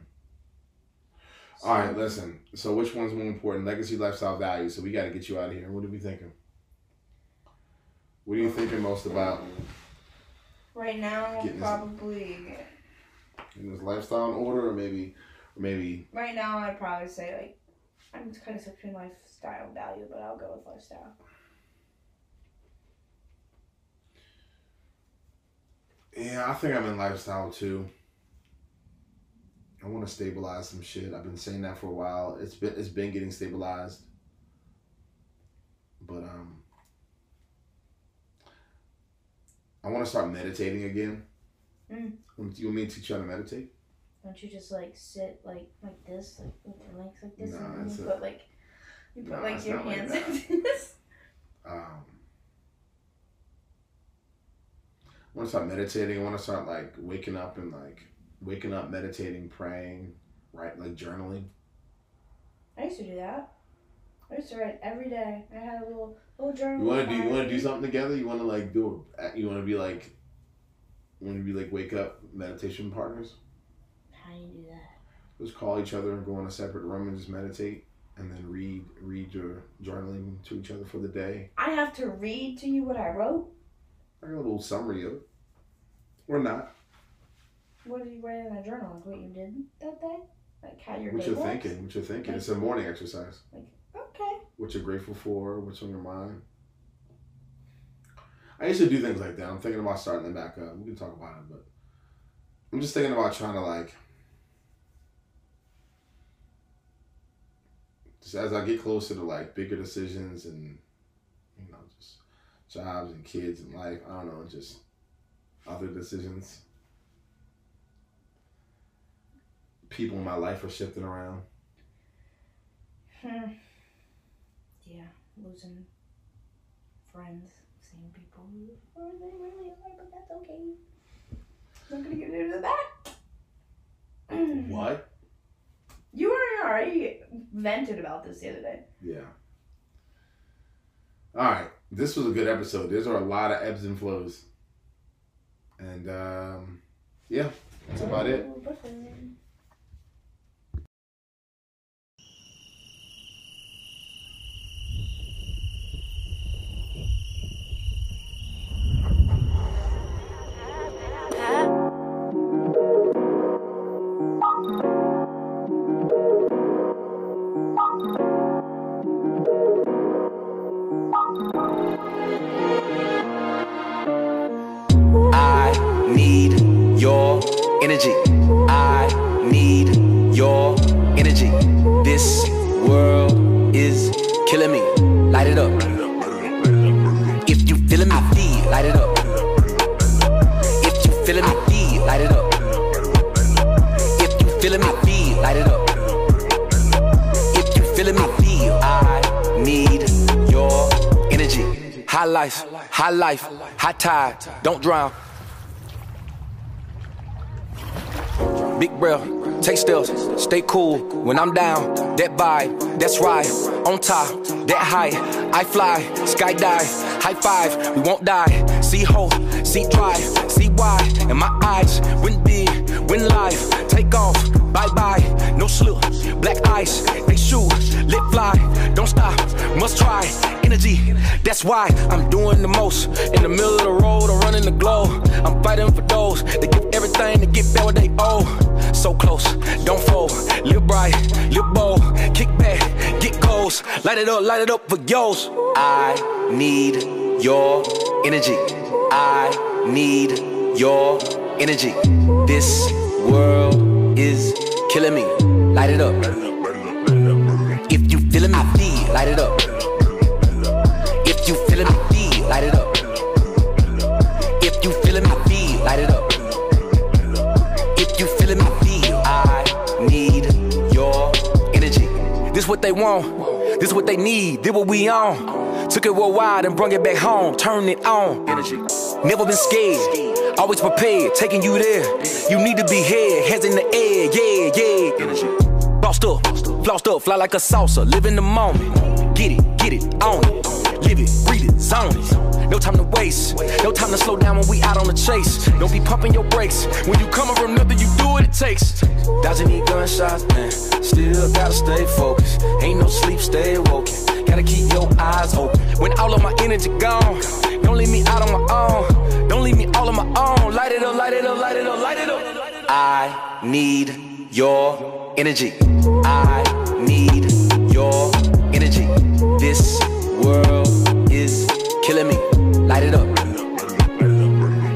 All right, listen. So which one's more important? Legacy, lifestyle, value. So we got to get you out of here. What are we thinking? What are you thinking most about Right now, Getting this- probably. in this lifestyle in order, or maybe, or maybe Right now, I'd probably say like I'm kind of between lifestyle and value, but I'll go with lifestyle. Yeah, I think I'm in lifestyle too. I want to stabilize some shit. I've been saying that for a while. It's been it's been getting stabilized. But um I want to start meditating again. Mm. You want me to teach you how to meditate? Don't you just like sit like like this, like with your legs like this, No, and you a- put like you put No, like your not like hands like this. Um I want to start meditating. I want to start like waking up and like waking up, meditating, praying, right? Like journaling. I used to do that. I used to write every day. I had a little little journal. You want to do? You want to do something together? You want to like do? A, you want to be like? You want to be like wake up meditation partners? How do you do that? Just call each other and go in a separate room and just meditate, and then read read your journaling to each other for the day, I have to read to you what I wrote. like a little summary of it, or not. What did you write in that journal? Like what you did that day? Like how your What you're thinking? What you're thinking? It's a morning exercise. Like Okay. What you're grateful for? What's on your mind? I used to do things like that. I'm thinking about starting them back up. We can talk about it, but I'm just thinking about trying to like just as I get closer to like bigger decisions and you know just jobs and kids and life. I don't know, just other decisions. People in my life are shifting around. Hmm. Yeah, losing friends, seeing people who are they really are, but that's okay. I'm gonna get into that. What? You already already vented about this the other day. Yeah. All right. This was a good episode. There's are a lot of ebbs and flows. And um, yeah, that's about it. Energy. I need your energy. This world is killing me. Light it up. If you feeling me, feel, light it up. If you feeling me, feel, light it up. If you feeling me, feel, light it up. If you feeling me, feel, I need your energy. High life, high life, high tide, don't drown. Big breath, take steps, stay cool when I'm down. That vibe, that's right, on top, that high. I fly, sky skydive, high five, we won't die. See hope, see drive, see why. And my eyes win big, win life. Take off, bye bye, no slip. Black ice, they shoot, lit fly, don't stop, must try. Energy, that's why I'm doing the most. In the middle of the road, I'm running the glow. I'm fighting for those that give everything to get back what they owe. So close, don't fold. Live bright, live bold. Kick back, get goals. Light it up, light it up for yours. I need your energy. I need your energy. This world is killing me. Light it up. If you feeling me, feel, light it up. What they want, this what they need, this what we on. Took it worldwide and brung it back home, turn it on. Energy. Never been scared, always prepared, taking you there. You need to be here, hands in the air, yeah, yeah. Energy. Bossed up, flossed up, fly like a salsa, live in the moment. Get it, get it, own it, live it, breathe it, zone. No time to waste, no time to slow down when we out on the chase. Don't be pumping your brakes when you coming from nothing, you do what it takes. Dodging these gunshots, man, still gotta stay focused. Ain't no sleep, stay awoken. Gotta keep your eyes open. When all of my energy gone, don't leave me out on my own. Don't leave me all on my own. Light it up, light it up, light it up, light it up. I need your energy. I need your energy. This world killing me. Light it up.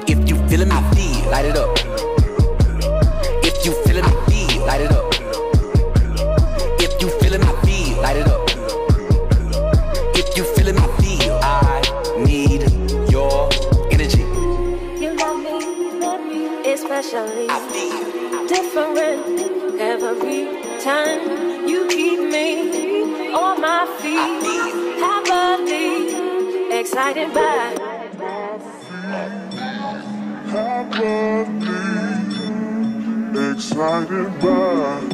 If you feeling me, feel, light it up. If you feeling me, feel, light it up. If you feeling me, feel, light it up. If you feeling me, feel, I need your energy. You love me, especially I feel. different every time. You keep me on my feet, happily excited by. happily excited by